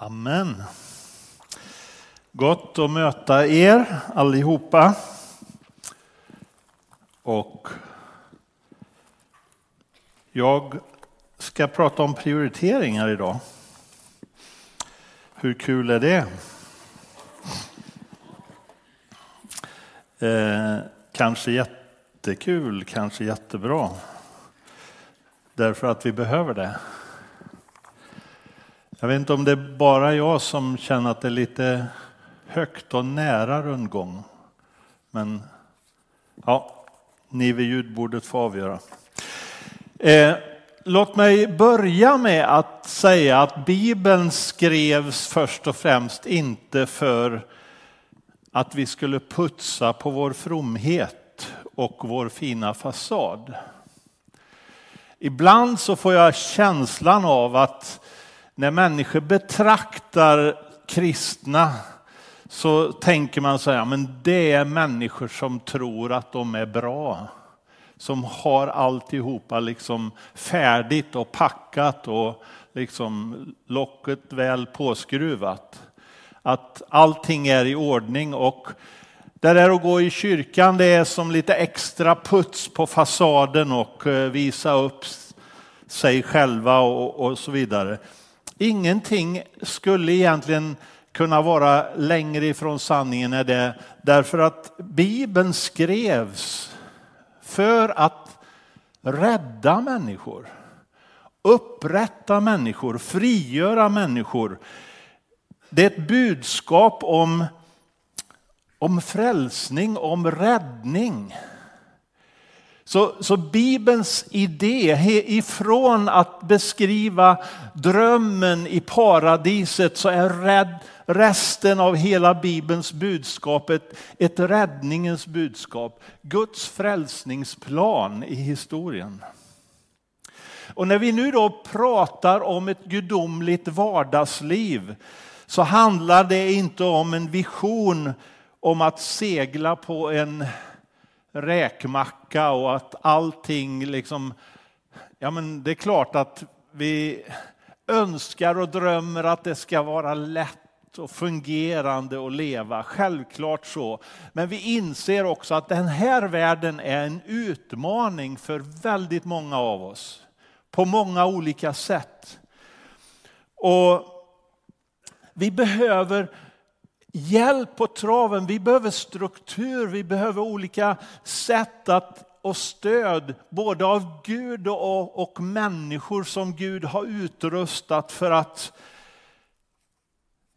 Amen. Gott att möta er allihopa. Och jag ska prata om prioriteringar idag. Hur kul är det? Eh, kanske jättekul, kanske jättebra. Därför att vi behöver det. Jag vet inte om det är bara jag som känner att det är lite högt och nära rundgång. Men ja, ni vid ljudbordet får avgöra. Eh, låt mig börja med att säga att Bibeln skrevs först och främst inte för att vi skulle putsa på vår fromhet och vår fina fasad. Ibland så får jag känslan av att när människor betraktar kristna så tänker man så här, men det är människor som tror att de är bra. Som har alltihopa liksom färdigt och packat och liksom locket väl påskruvat. Att allting är i ordning och det där att gå i kyrkan det är som lite extra puts på fasaden och eh, visa upp sig själva och, och så vidare. Ingenting skulle egentligen kunna vara längre ifrån sanningen än det, därför att Bibeln skrevs för att rädda människor, upprätta människor, frigöra människor. Det är ett budskap om, om frälsning, om räddning. Så, så Bibelns idé ifrån att beskriva drömmen i paradiset så är rädd, resten av hela Bibelns budskap ett, ett räddningens budskap. Guds frälsningsplan i historien. Och när vi nu då pratar om ett gudomligt vardagsliv så handlar det inte om en vision om att segla på en räkmacka och att allting liksom... Ja, men det är klart att vi önskar och drömmer att det ska vara lätt och fungerande att leva. Självklart så. Men vi inser också att den här världen är en utmaning för väldigt många av oss. På många olika sätt. Och vi behöver hjälp på traven. Vi behöver struktur, vi behöver olika sätt att, och stöd både av Gud och, och människor som Gud har utrustat för att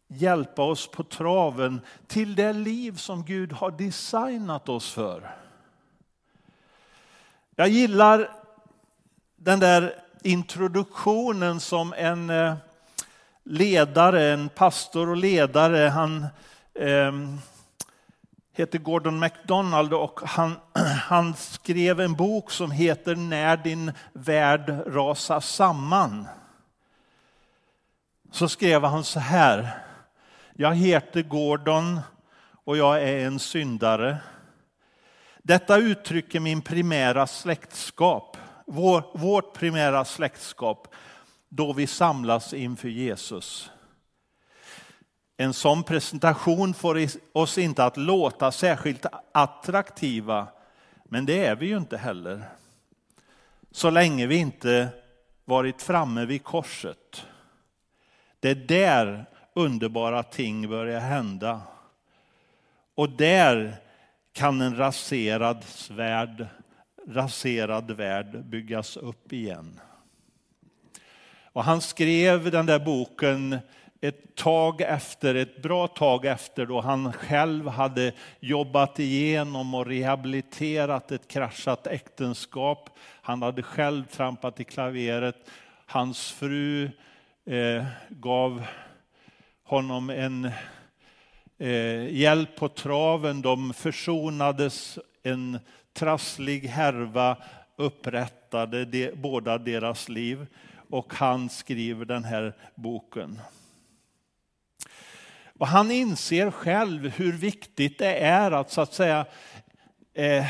hjälpa oss på traven till det liv som Gud har designat oss för. Jag gillar den där introduktionen som en eh, ledare, en pastor och ledare, han eh, heter Gordon MacDonald och han, han skrev en bok som heter När din värld rasar samman. Så skrev han så här. Jag heter Gordon och jag är en syndare. Detta uttrycker min primära släktskap, vår, vårt primära släktskap då vi samlas inför Jesus. En sån presentation får oss inte att låta särskilt attraktiva, men det är vi ju inte heller. Så länge vi inte varit framme vid korset. Det är där underbara ting börjar hända. Och där kan en raserad värld, raserad värld byggas upp igen. Och han skrev den där boken ett tag efter, ett bra tag efter då han själv hade jobbat igenom och rehabiliterat ett kraschat äktenskap. Han hade själv trampat i klaveret. Hans fru eh, gav honom en eh, hjälp på traven. De försonades, en trasslig härva upprättade de, båda deras liv och han skriver den här boken. Och han inser själv hur viktigt det är att så att säga eh,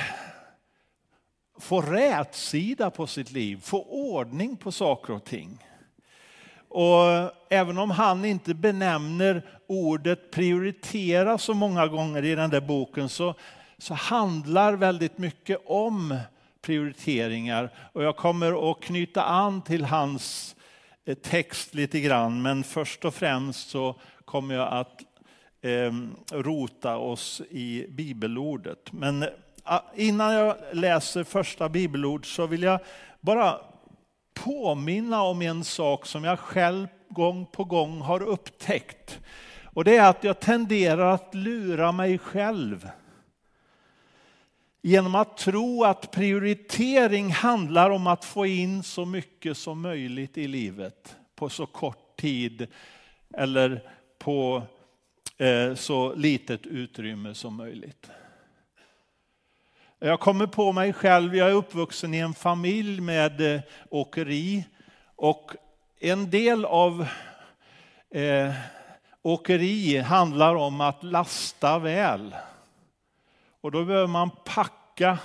få rätsida på sitt liv, få ordning på saker och ting. Och även om han inte benämner ordet prioritera så många gånger i den där boken så, så handlar väldigt mycket om prioriteringar. Och jag kommer att knyta an till hans eh, text lite grann, men först och främst så kommer jag att eh, rota oss i bibelordet. Men eh, innan jag läser första bibelord så vill jag bara påminna om en sak som jag själv gång på gång har upptäckt. Och det är att jag tenderar att lura mig själv. Genom att tro att prioritering handlar om att få in så mycket som möjligt i livet på så kort tid eller på eh, så litet utrymme som möjligt. Jag kommer på mig själv, jag är uppvuxen i en familj med eh, åkeri och en del av eh, åkeri handlar om att lasta väl. Och då behöver man packa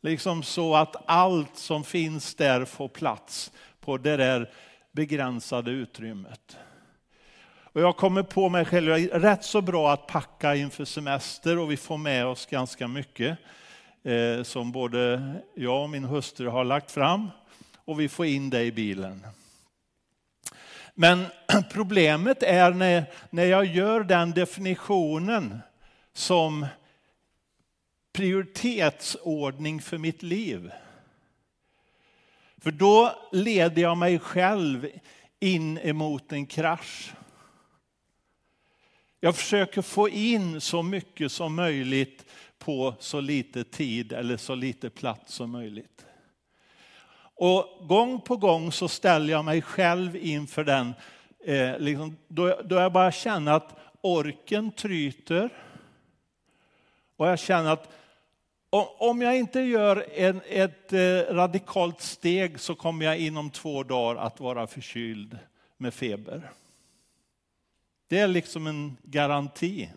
liksom så att allt som finns där får plats på det där begränsade utrymmet. Och jag kommer på mig själv, jag är rätt så bra att packa inför semester och vi får med oss ganska mycket eh, som både jag och min hustru har lagt fram och vi får in det i bilen. Men problemet är när, när jag gör den definitionen som prioritetsordning för mitt liv. För då leder jag mig själv in emot en krasch. Jag försöker få in så mycket som möjligt på så lite tid eller så lite plats som möjligt. Och gång på gång så ställer jag mig själv inför den, eh, liksom, då, då jag bara känner att orken tryter. Och jag känner att om jag inte gör en, ett eh, radikalt steg så kommer jag inom två dagar att vara förkyld med feber. Det är liksom en garanti.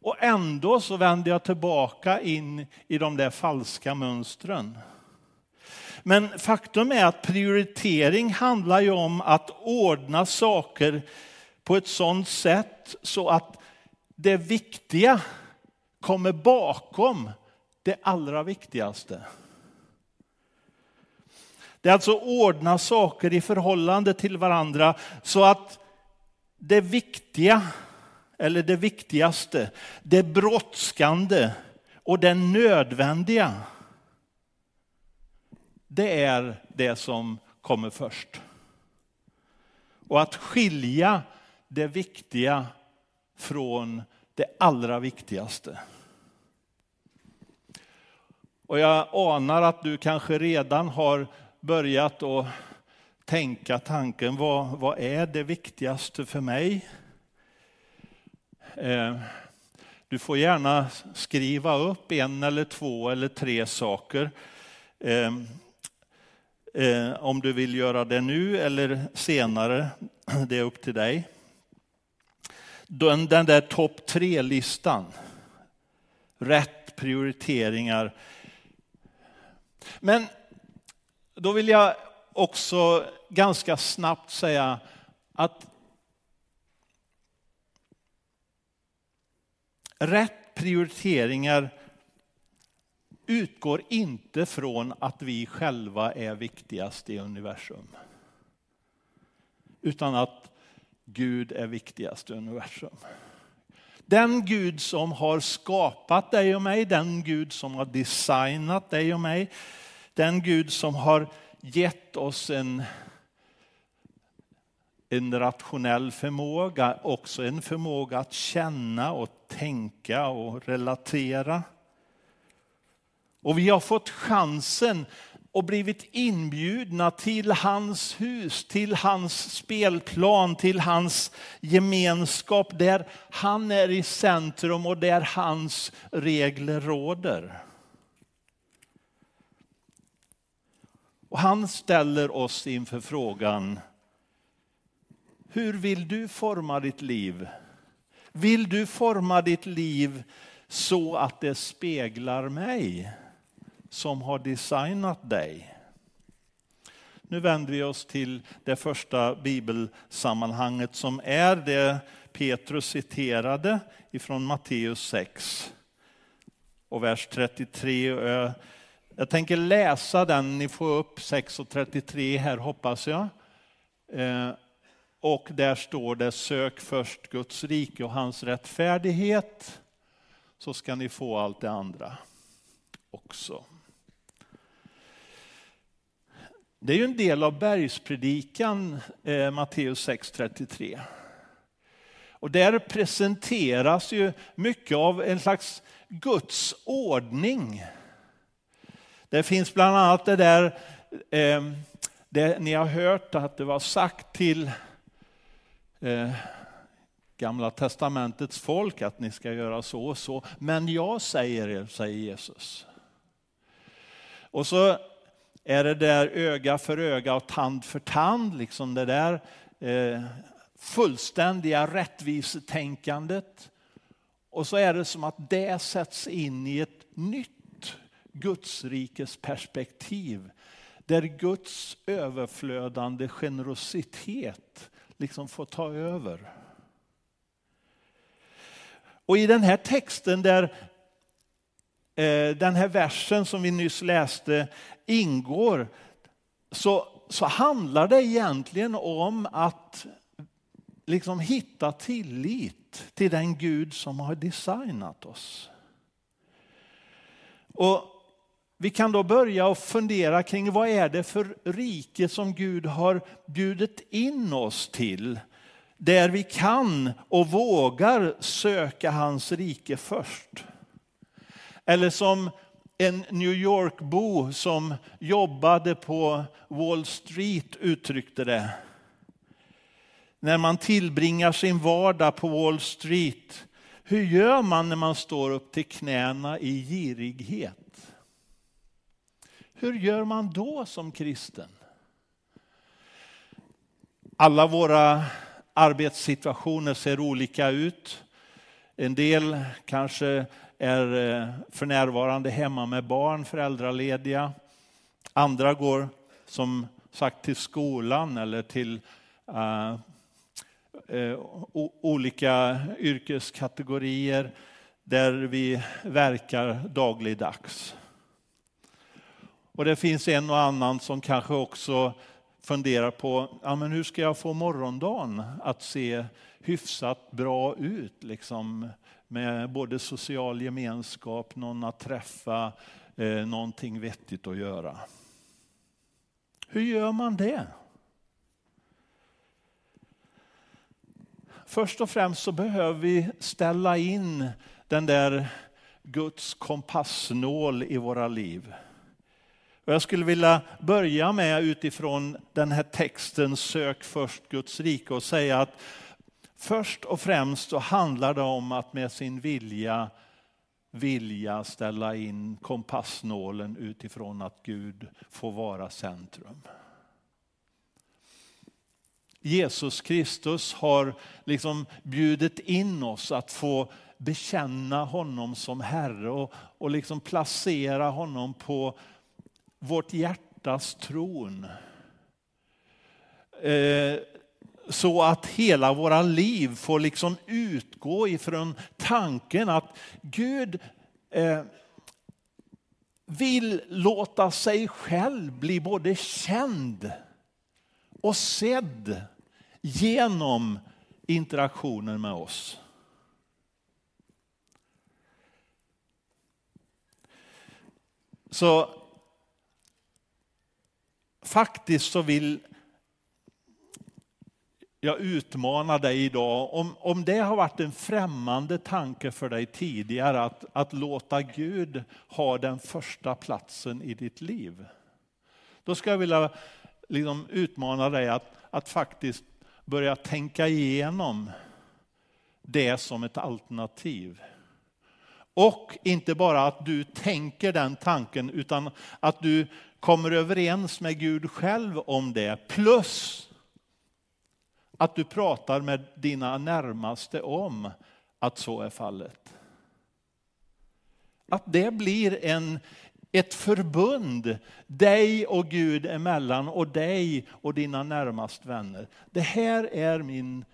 Och ändå så vänder jag tillbaka in i de där falska mönstren. Men faktum är att prioritering handlar ju om att ordna saker på ett sådant sätt så att det viktiga kommer bakom det allra viktigaste. Det är alltså ordna saker i förhållande till varandra så att det viktiga, eller det viktigaste, det brådskande och det nödvändiga, det är det som kommer först. Och att skilja det viktiga från det allra viktigaste. Och jag anar att du kanske redan har börjat att tänka tanken, vad, vad är det viktigaste för mig? Eh, du får gärna skriva upp en eller två eller tre saker. Eh, eh, om du vill göra det nu eller senare, det är upp till dig. Den, den där topp tre-listan, rätt prioriteringar. Men då vill jag också ganska snabbt säga att rätt prioriteringar utgår inte från att vi själva är viktigast i universum. Utan att Gud är viktigast i universum. Den Gud som har skapat dig och mig, den Gud som har designat dig och mig, den Gud som har gett oss en, en rationell förmåga, också en förmåga att känna och tänka och relatera. Och vi har fått chansen och blivit inbjudna till hans hus, till hans spelplan, till hans gemenskap där han är i centrum och där hans regler råder. Och han ställer oss inför frågan, hur vill du forma ditt liv? Vill du forma ditt liv så att det speglar mig som har designat dig? Nu vänder vi oss till det första bibelsammanhanget som är det Petrus citerade ifrån Matteus 6 och vers 33. Jag tänker läsa den, ni får upp 6 och 33 här hoppas jag. Eh, och där står det sök först Guds rike och hans rättfärdighet så ska ni få allt det andra också. Det är ju en del av bergspredikan, eh, Matteus 6.33. Och där presenteras ju mycket av en slags Guds ordning. Det finns bland annat det där, eh, det ni har hört att det var sagt till eh, Gamla testamentets folk att ni ska göra så och så. Men jag säger er, säger Jesus. Och så är det där öga för öga och tand för tand, liksom det där eh, fullständiga rättvisetänkandet. Och så är det som att det sätts in i ett nytt Gudsrikes perspektiv. Där Guds överflödande generositet liksom får ta över. Och i den här texten där Eh, den här versen som vi nyss läste ingår så, så handlar det egentligen om att liksom hitta tillit till den Gud som har designat oss. Och vi kan då börja och fundera kring vad är det för rike som Gud har bjudit in oss till. Där vi kan och vågar söka hans rike först. Eller som en New York-bo som jobbade på Wall Street uttryckte det. När man tillbringar sin vardag på Wall Street, hur gör man när man står upp till knäna i girighet? Hur gör man då som kristen? Alla våra arbetssituationer ser olika ut. En del kanske är eh, för närvarande hemma med barn, föräldralediga. Andra går som sagt till skolan eller till uh, uh, olika yrkeskategorier där vi verkar dagligdags. Och det finns en och annan som kanske också funderar på ja, men hur ska jag få morgondagen att se hyfsat bra ut. Liksom, med både social gemenskap, någon att träffa, eh, någonting vettigt att göra. Hur gör man det? Först och främst så behöver vi ställa in den där Guds kompassnål i våra liv. Och jag skulle vilja börja med utifrån den här texten Sök först Guds rike och säga att först och främst så handlar det om att med sin vilja vilja ställa in kompassnålen utifrån att Gud får vara centrum. Jesus Kristus har liksom bjudit in oss att få bekänna honom som Herre och, och liksom placera honom på vårt hjärtas tron. Eh, så att hela våra liv får liksom utgå ifrån tanken att Gud eh, vill låta sig själv bli både känd och sedd genom interaktionen med oss. Så faktiskt så vill jag utmana dig idag, om, om det har varit en främmande tanke för dig tidigare att, att låta Gud ha den första platsen i ditt liv. Då ska jag vilja liksom utmana dig att, att faktiskt börja tänka igenom det som ett alternativ. Och inte bara att du tänker den tanken utan att du kommer överens med Gud själv om det. Plus att du pratar med dina närmaste om att så är fallet. Att det blir en, ett förbund dig och Gud emellan och dig och dina närmaste vänner. Det här är min,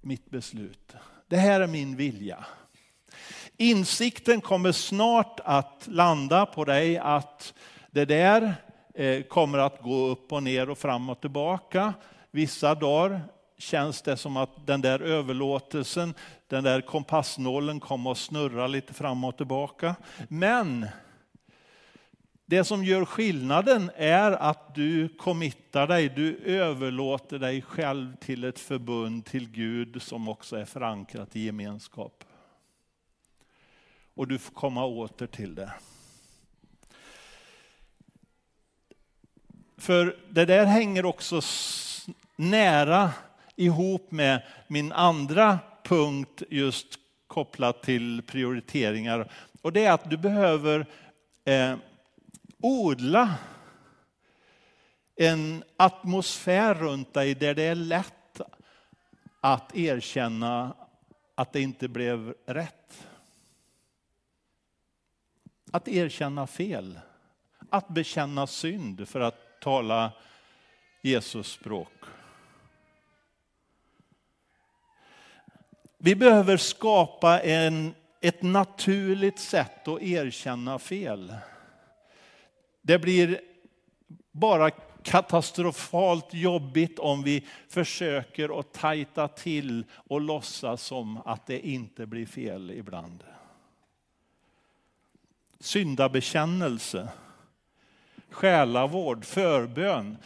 mitt beslut. Det här är min vilja. Insikten kommer snart att landa på dig att det där eh, kommer att gå upp och ner och fram och tillbaka. Vissa dagar känns det som att den där överlåtelsen, den där kompassnålen kommer att snurra lite fram och tillbaka. Men det som gör skillnaden är att du committar dig, du överlåter dig själv till ett förbund till Gud som också är förankrat i gemenskap. Och du får komma åter till det. För det där hänger också nära ihop med min andra punkt just kopplat till prioriteringar. Och det är att du behöver eh, odla en atmosfär runt dig där det är lätt att erkänna att det inte blev rätt. Att erkänna fel. Att bekänna synd för att tala Jesus språk. Vi behöver skapa en, ett naturligt sätt att erkänna fel. Det blir bara katastrofalt jobbigt om vi försöker att tajta till och låtsas som att det inte blir fel ibland. Syndabekännelse, själavård, förbön.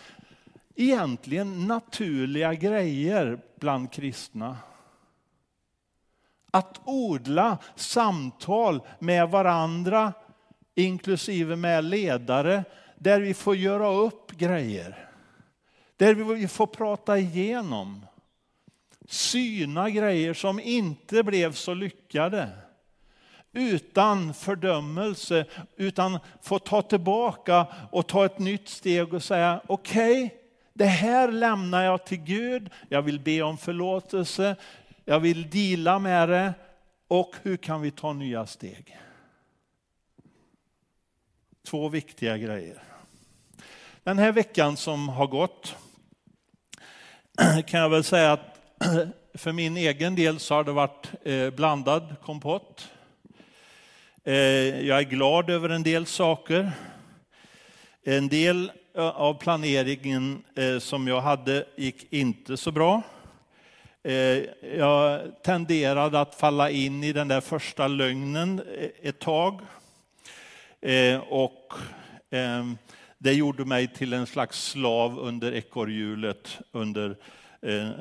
Egentligen naturliga grejer bland kristna. Att odla samtal med varandra inklusive med ledare, där vi får göra upp grejer. Där vi får prata igenom, syna grejer som inte blev så lyckade. Utan fördömelse, utan få ta tillbaka och ta ett nytt steg och säga okej, okay, det här lämnar jag till Gud, jag vill be om förlåtelse, jag vill dela med det och hur kan vi ta nya steg? Två viktiga grejer. Den här veckan som har gått kan jag väl säga att för min egen del så har det varit eh, blandad kompott. Eh, jag är glad över en del saker. En del eh, av planeringen eh, som jag hade gick inte så bra. Jag tenderade att falla in i den där första lögnen ett tag. Och ehm, det gjorde mig till en slags slav under ekorrhjulet under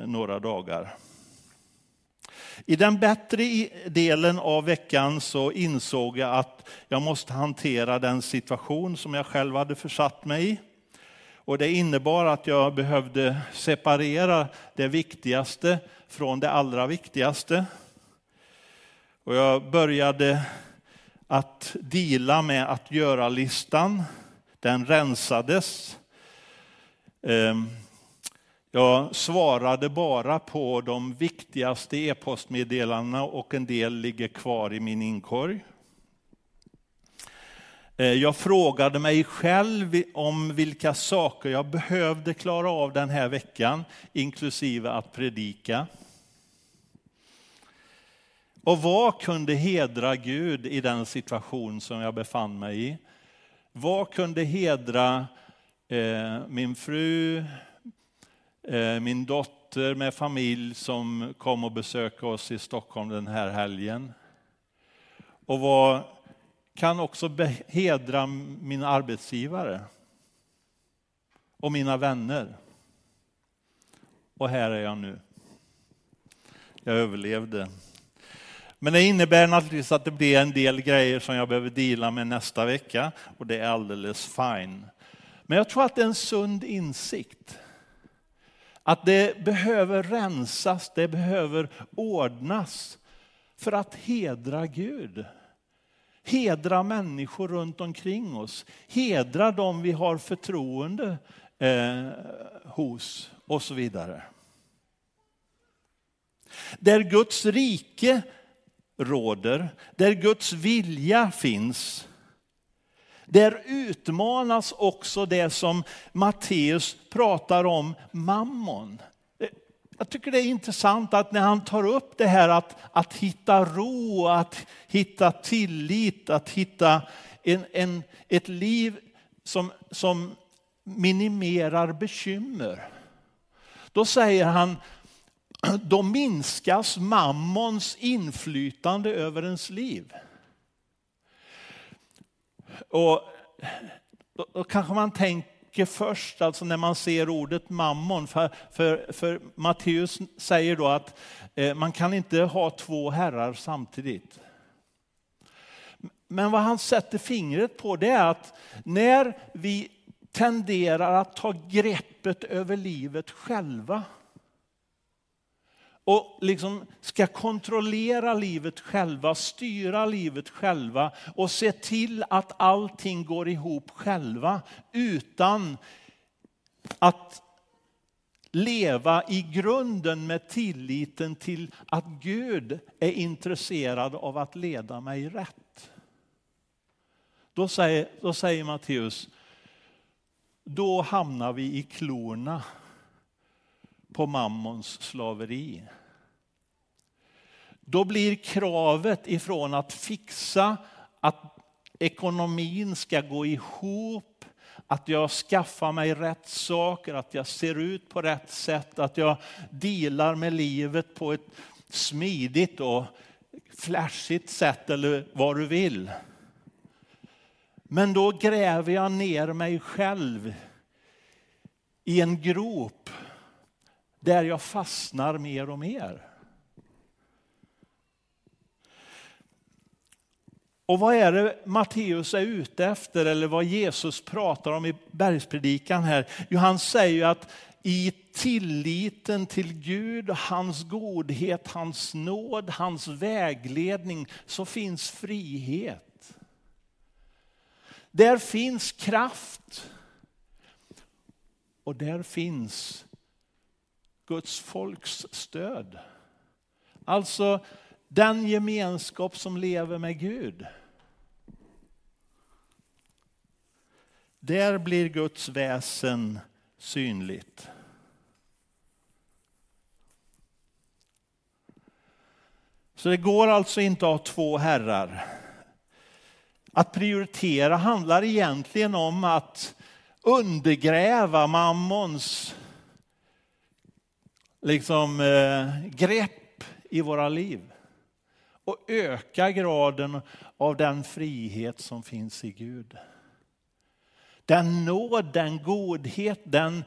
några dagar. I den bättre delen av veckan så insåg jag att jag måste hantera den situation som jag själv hade försatt mig i. Och det innebar att jag behövde separera det viktigaste från det allra viktigaste. Och jag började att dela med att göra-listan. Den rensades. Ehm, jag svarade bara på de viktigaste e-postmeddelandena och en del ligger kvar i min inkorg. Eh, jag frågade mig själv om vilka saker jag behövde klara av den här veckan, inklusive att predika. Och vad kunde hedra Gud i den situation som jag befann mig i? Vad kunde hedra eh, min fru, Eh, min dotter med familj som kom och besökte oss i Stockholm den här helgen? Och vad kan också hedra min arbetsgivare och mina vänner? Och här är jag nu. Jag överlevde. Men det innebär naturligtvis att det blir en del grejer som jag behöver dela med nästa vecka och det är alldeles fine. Men jag tror att det är en sund insikt. Att det behöver rensas, det behöver ordnas för att hedra Gud. Hedra människor runt omkring oss. Hedra dem vi har förtroende eh, hos och så vidare. Där Guds rike råder, där Guds vilja finns, där utmanas också det som Matteus pratar om, mammon. Jag tycker det är intressant att när han tar upp det här att, att hitta ro, att hitta tillit, att hitta en, en, ett liv som, som minimerar bekymmer. Då säger han, då minskas mammons inflytande över ens liv. Och då, då kanske man tänker först, alltså när man ser ordet mammon, för, för, för Matteus säger då att eh, man kan inte ha två herrar samtidigt. Men vad han sätter fingret på det är att när vi tenderar att ta greppet över livet själva och liksom ska kontrollera livet själva, styra livet själva och se till att allting går ihop själva utan att leva i grunden med tilliten till att Gud är intresserad av att leda mig rätt. Då säger, då säger Matteus, då hamnar vi i klorna på mammons slaveri. Då blir kravet ifrån att fixa att ekonomin ska gå ihop, att jag skaffar mig rätt saker, att jag ser ut på rätt sätt, att jag dealar med livet på ett smidigt och flashigt sätt eller vad du vill. Men då gräver jag ner mig själv i en grop där jag fastnar mer och mer. Och vad är det Matteus är ute efter eller vad Jesus pratar om i bergspredikan här? Jo, han säger att i tilliten till Gud, hans godhet, hans nåd, hans vägledning så finns frihet. Där finns kraft. Och där finns Guds folks stöd. Alltså den gemenskap som lever med Gud. Där blir Guds väsen synligt. Så det går alltså inte att ha två herrar. Att prioritera handlar egentligen om att undergräva mammons liksom, eh, grepp i våra liv. Och öka graden av den frihet som finns i Gud. Den nåd, den godhet, den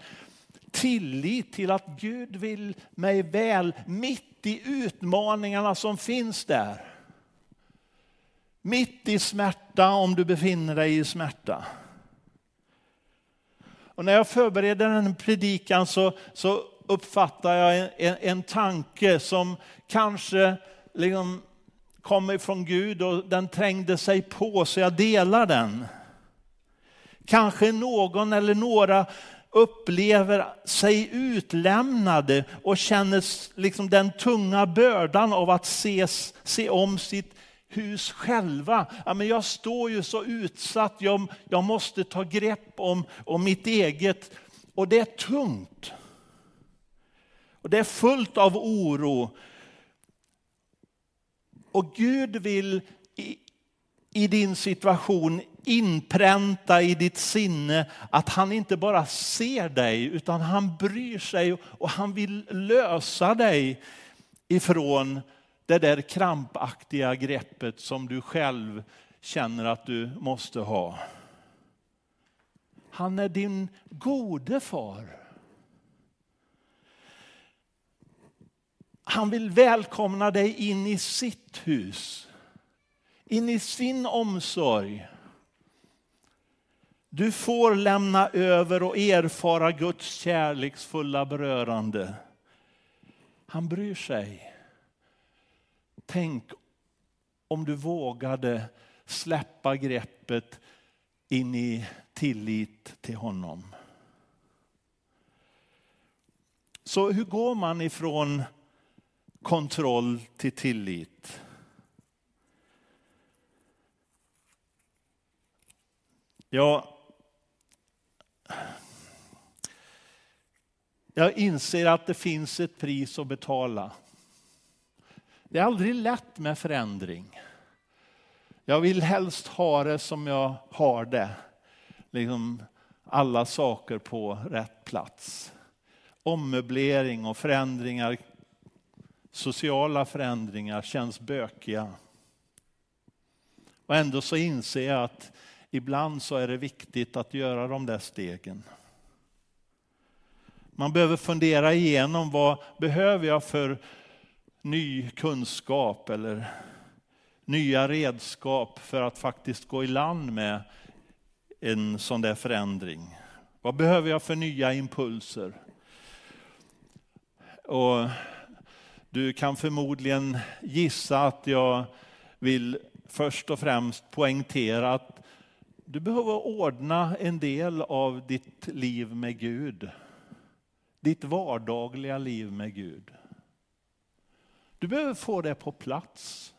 tillit till att Gud vill mig väl mitt i utmaningarna som finns där. Mitt i smärta om du befinner dig i smärta. Och när jag förbereder den predikan så, så uppfattar jag en, en, en tanke som kanske liksom kommer från Gud och den trängde sig på så jag delar den. Kanske någon eller några upplever sig utlämnade och känner liksom den tunga bördan av att ses, se om sitt hus själva. Ja, men jag står ju så utsatt, jag, jag måste ta grepp om, om mitt eget. Och det är tungt. Och det är fullt av oro. Och Gud vill i, i din situation inpränta i ditt sinne att han inte bara ser dig utan han bryr sig och han vill lösa dig ifrån det där krampaktiga greppet som du själv känner att du måste ha. Han är din gode far. Han vill välkomna dig in i sitt hus, in i sin omsorg. Du får lämna över och erfara Guds kärleksfulla berörande. Han bryr sig. Tänk om du vågade släppa greppet in i tillit till honom. Så hur går man ifrån kontroll till tillit? Ja, jag inser att det finns ett pris att betala. Det är aldrig lätt med förändring. Jag vill helst ha det som jag har det. Liksom alla saker på rätt plats. Ommöblering och förändringar, sociala förändringar känns bökiga. Och ändå så inser jag att ibland så är det viktigt att göra de där stegen. Man behöver fundera igenom vad behöver jag för ny kunskap eller nya redskap för att faktiskt gå i land med en sån där förändring. Vad behöver jag för nya impulser? Och du kan förmodligen gissa att jag vill först och främst poängtera att du behöver ordna en del av ditt liv med Gud. Ditt vardagliga liv med Gud. Du behöver få det på plats.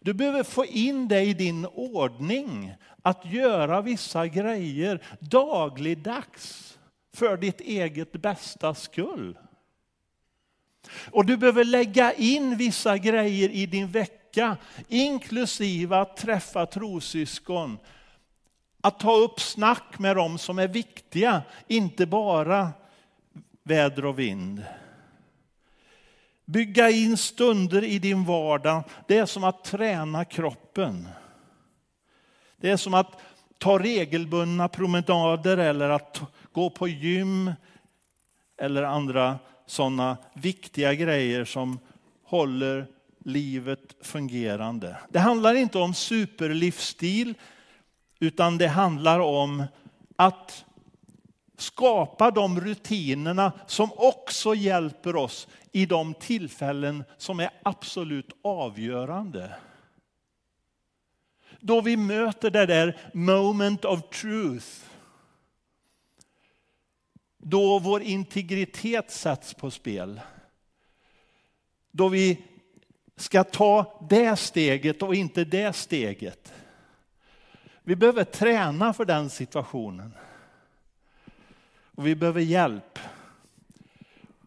Du behöver få in det i din ordning att göra vissa grejer dagligdags för ditt eget bästa skull. Och du behöver lägga in vissa grejer i din vecka, inklusive att träffa trossyskon. Att ta upp snack med dem som är viktiga, inte bara väder och vind. Bygga in stunder i din vardag, det är som att träna kroppen. Det är som att ta regelbundna promenader eller att gå på gym eller andra sådana viktiga grejer som håller livet fungerande. Det handlar inte om superlivsstil utan det handlar om att skapa de rutinerna som också hjälper oss i de tillfällen som är absolut avgörande. Då vi möter det där moment of truth. Då vår integritet sätts på spel. Då vi ska ta det steget och inte det steget. Vi behöver träna för den situationen. Och vi behöver hjälp.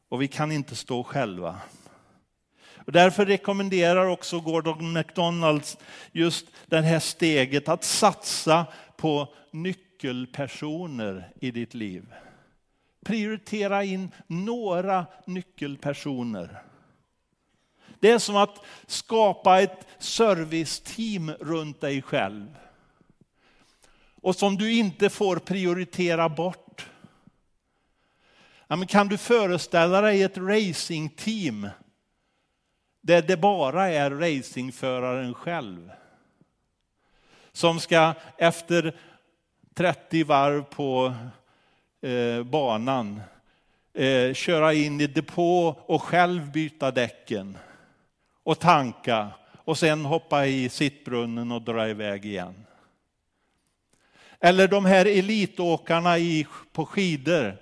Och vi kan inte stå själva. Och därför rekommenderar också Gordon McDonalds just det här steget att satsa på nyckelpersoner i ditt liv. Prioritera in några nyckelpersoner. Det är som att skapa ett serviceteam runt dig själv. Och som du inte får prioritera bort. Ja, men kan du föreställa dig ett racingteam där det bara är racingföraren själv som ska efter 30 varv på eh, banan eh, köra in i depå och själv byta däcken och tanka och sen hoppa i sittbrunnen och dra iväg igen. Eller de här elitåkarna i, på skidor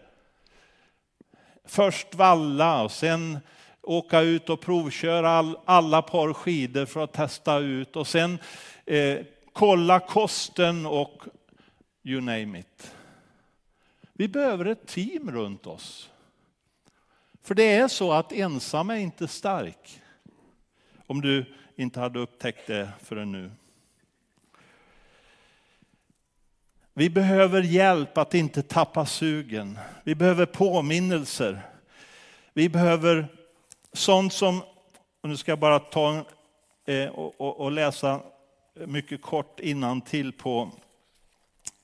först valla och sen åka ut och provköra all, alla par skidor för att testa ut och sen eh, kolla kosten och you name it. Vi behöver ett team runt oss. För det är så att ensam är inte stark. Om du inte hade upptäckt det förrän nu. Vi behöver hjälp att inte tappa sugen. Vi behöver påminnelser. Vi behöver sånt som, och nu ska jag bara ta eh, och, och, läsa mycket kort innan till på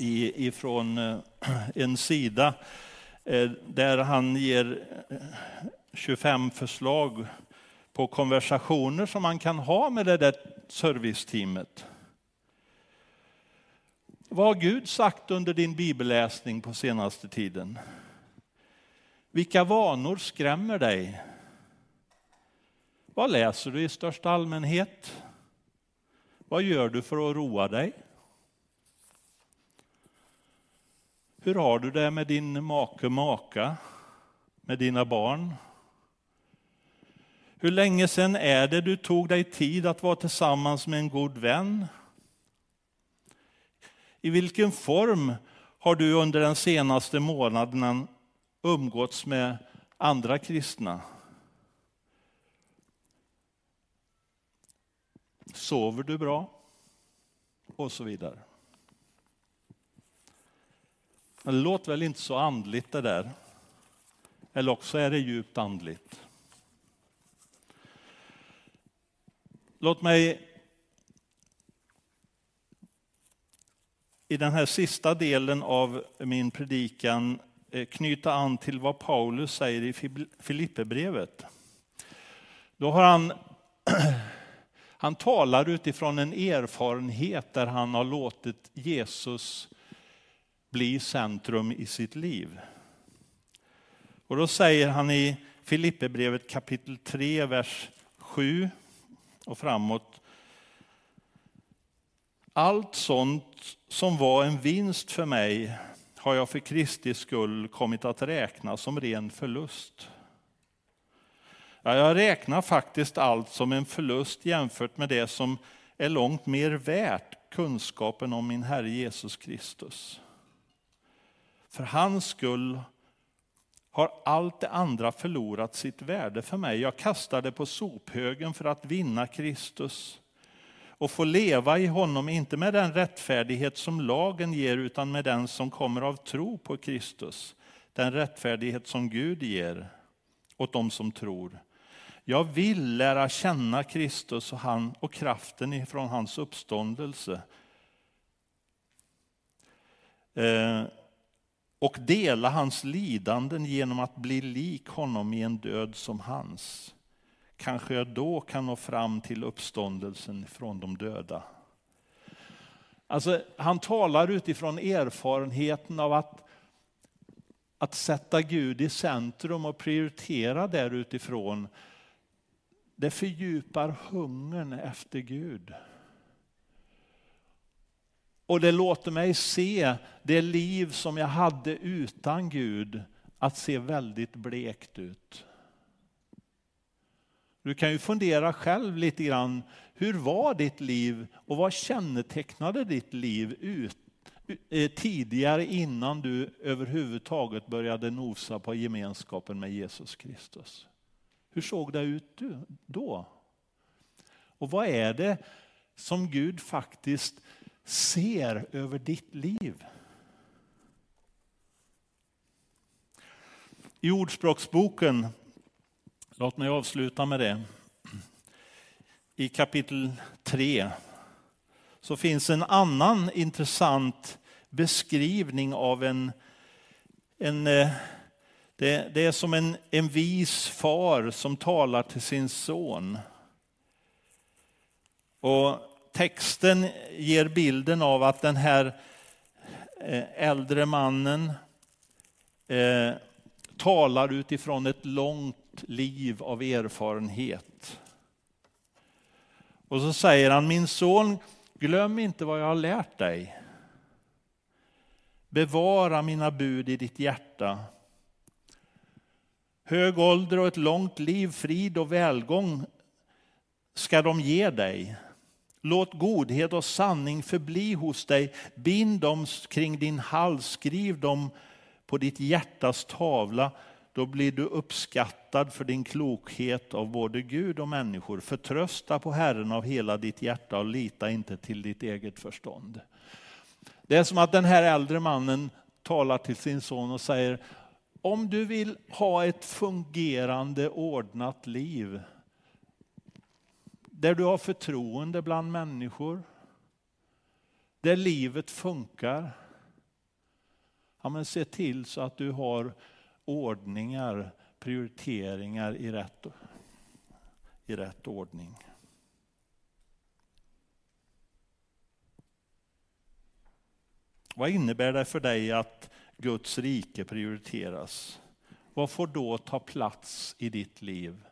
i, ifrån eh, en sida eh, där han ger eh, 25 förslag på konversationer som man kan ha med det där serviceteamet. Vad har Gud sagt under din bibelläsning på senaste tiden? Vilka vanor skrämmer dig? Vad läser du i största allmänhet? Vad gör du för att roa dig? Hur har du det med din make, maka, med dina barn? Hur länge sedan är det du tog dig tid att vara tillsammans med en god vän? I vilken form har du under den senaste månaden umgåtts med andra kristna? Sover du bra? Och så vidare. Det låter väl inte så andligt det där. Eller också är det djupt andligt. Låt mig i den här sista delen av min predikan eh, knyta an till vad Paulus säger i Filipperbrevet. Då har han, han talar utifrån en erfarenhet där han har låtit Jesus bli centrum i sitt liv. Och då säger han i Filipperbrevet kapitel 3, vers 7 och framåt. Allt sånt som var en vinst för mig har jag för Kristi skull kommit att räkna som ren förlust. Ja, jag räknar faktiskt allt som en förlust jämfört med det som är långt mer värt, kunskapen om min Herre Jesus Kristus. För hans skull har allt det andra förlorat sitt värde för mig. Jag kastar det på sophögen för att vinna Kristus och få leva i honom, inte med den rättfärdighet som lagen ger, utan med den som kommer av tro på Kristus. Den rättfärdighet som Gud ger åt dem som tror. Jag vill lära känna Kristus och, han, och kraften ifrån hans uppståndelse. Eh, och dela hans lidanden genom att bli lik honom i en död som hans. Kanske jag då kan nå fram till uppståndelsen från de döda. Alltså, han talar utifrån erfarenheten av att, att sätta Gud i centrum och prioritera där utifrån. Det fördjupar hungern efter Gud. Och det låter mig se det liv som jag hade utan Gud att se väldigt blekt ut. Du kan ju fundera själv lite grann. Hur var ditt liv och vad kännetecknade ditt liv ut, eh, tidigare innan du överhuvudtaget började nosa på gemenskapen med Jesus Kristus? Hur såg det ut då? Och vad är det som Gud faktiskt ser över ditt liv. I Ordspråksboken, låt mig avsluta med det. I kapitel 3 så finns en annan intressant beskrivning av en, en eh, det, det, är som en, en vis far som talar till sin son. Och texten ger bilden av att den här eh, äldre mannen eh, talar utifrån ett långt liv av erfarenhet. Och så säger han, min son, glöm inte vad jag har lärt dig. Bevara mina bud i ditt hjärta. Hög ålder och ett långt liv, frid och välgång ska de ge dig. Låt godhet och sanning förbli hos dig. Bind dem kring din hals, skriv dem på ditt hjärtas tavla. Då blir du uppskattad för din klokhet av både Gud och människor. Förtrösta på Herren av hela ditt hjärta och lita inte till ditt eget förstånd. Det är som att den här äldre mannen talar till sin son och säger, om du vill ha ett fungerande, ordnat liv, där du har förtroende bland människor. Där livet funkar. Ja, men se till så att du har ordningar, prioriteringar i rätt, i rätt ordning. Vad innebär det för dig att Guds rike prioriteras? Vad får då ta plats i ditt liv?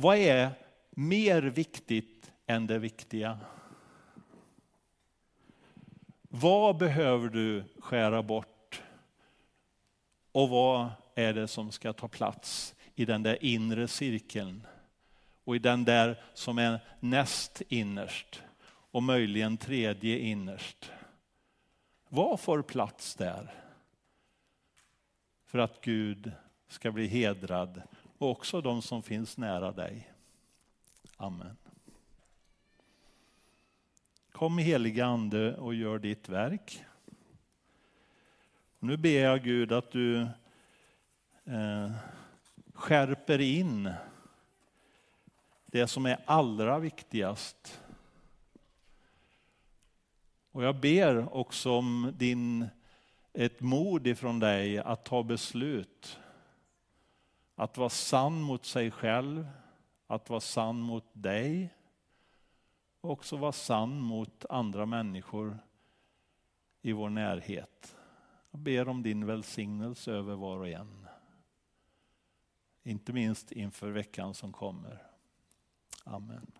Vad är mer viktigt än det viktiga? Vad behöver du skära bort? Och vad är det som ska ta plats i den där inre cirkeln? Och i den där som är näst innerst? och möjligen tredje innerst. Vad får plats där? För att Gud ska bli hedrad och också de som finns nära dig. Amen. Kom heliga Ande och gör ditt verk. Nu ber jag Gud att du eh, skärper in det som är allra viktigast. Och jag ber också om din, ett mod ifrån dig att ta beslut. Att vara sann mot sig själv, att vara sann mot dig och också vara sann mot andra människor i vår närhet. Jag ber om din välsignelse över var och en. Inte minst inför veckan som kommer. Amen.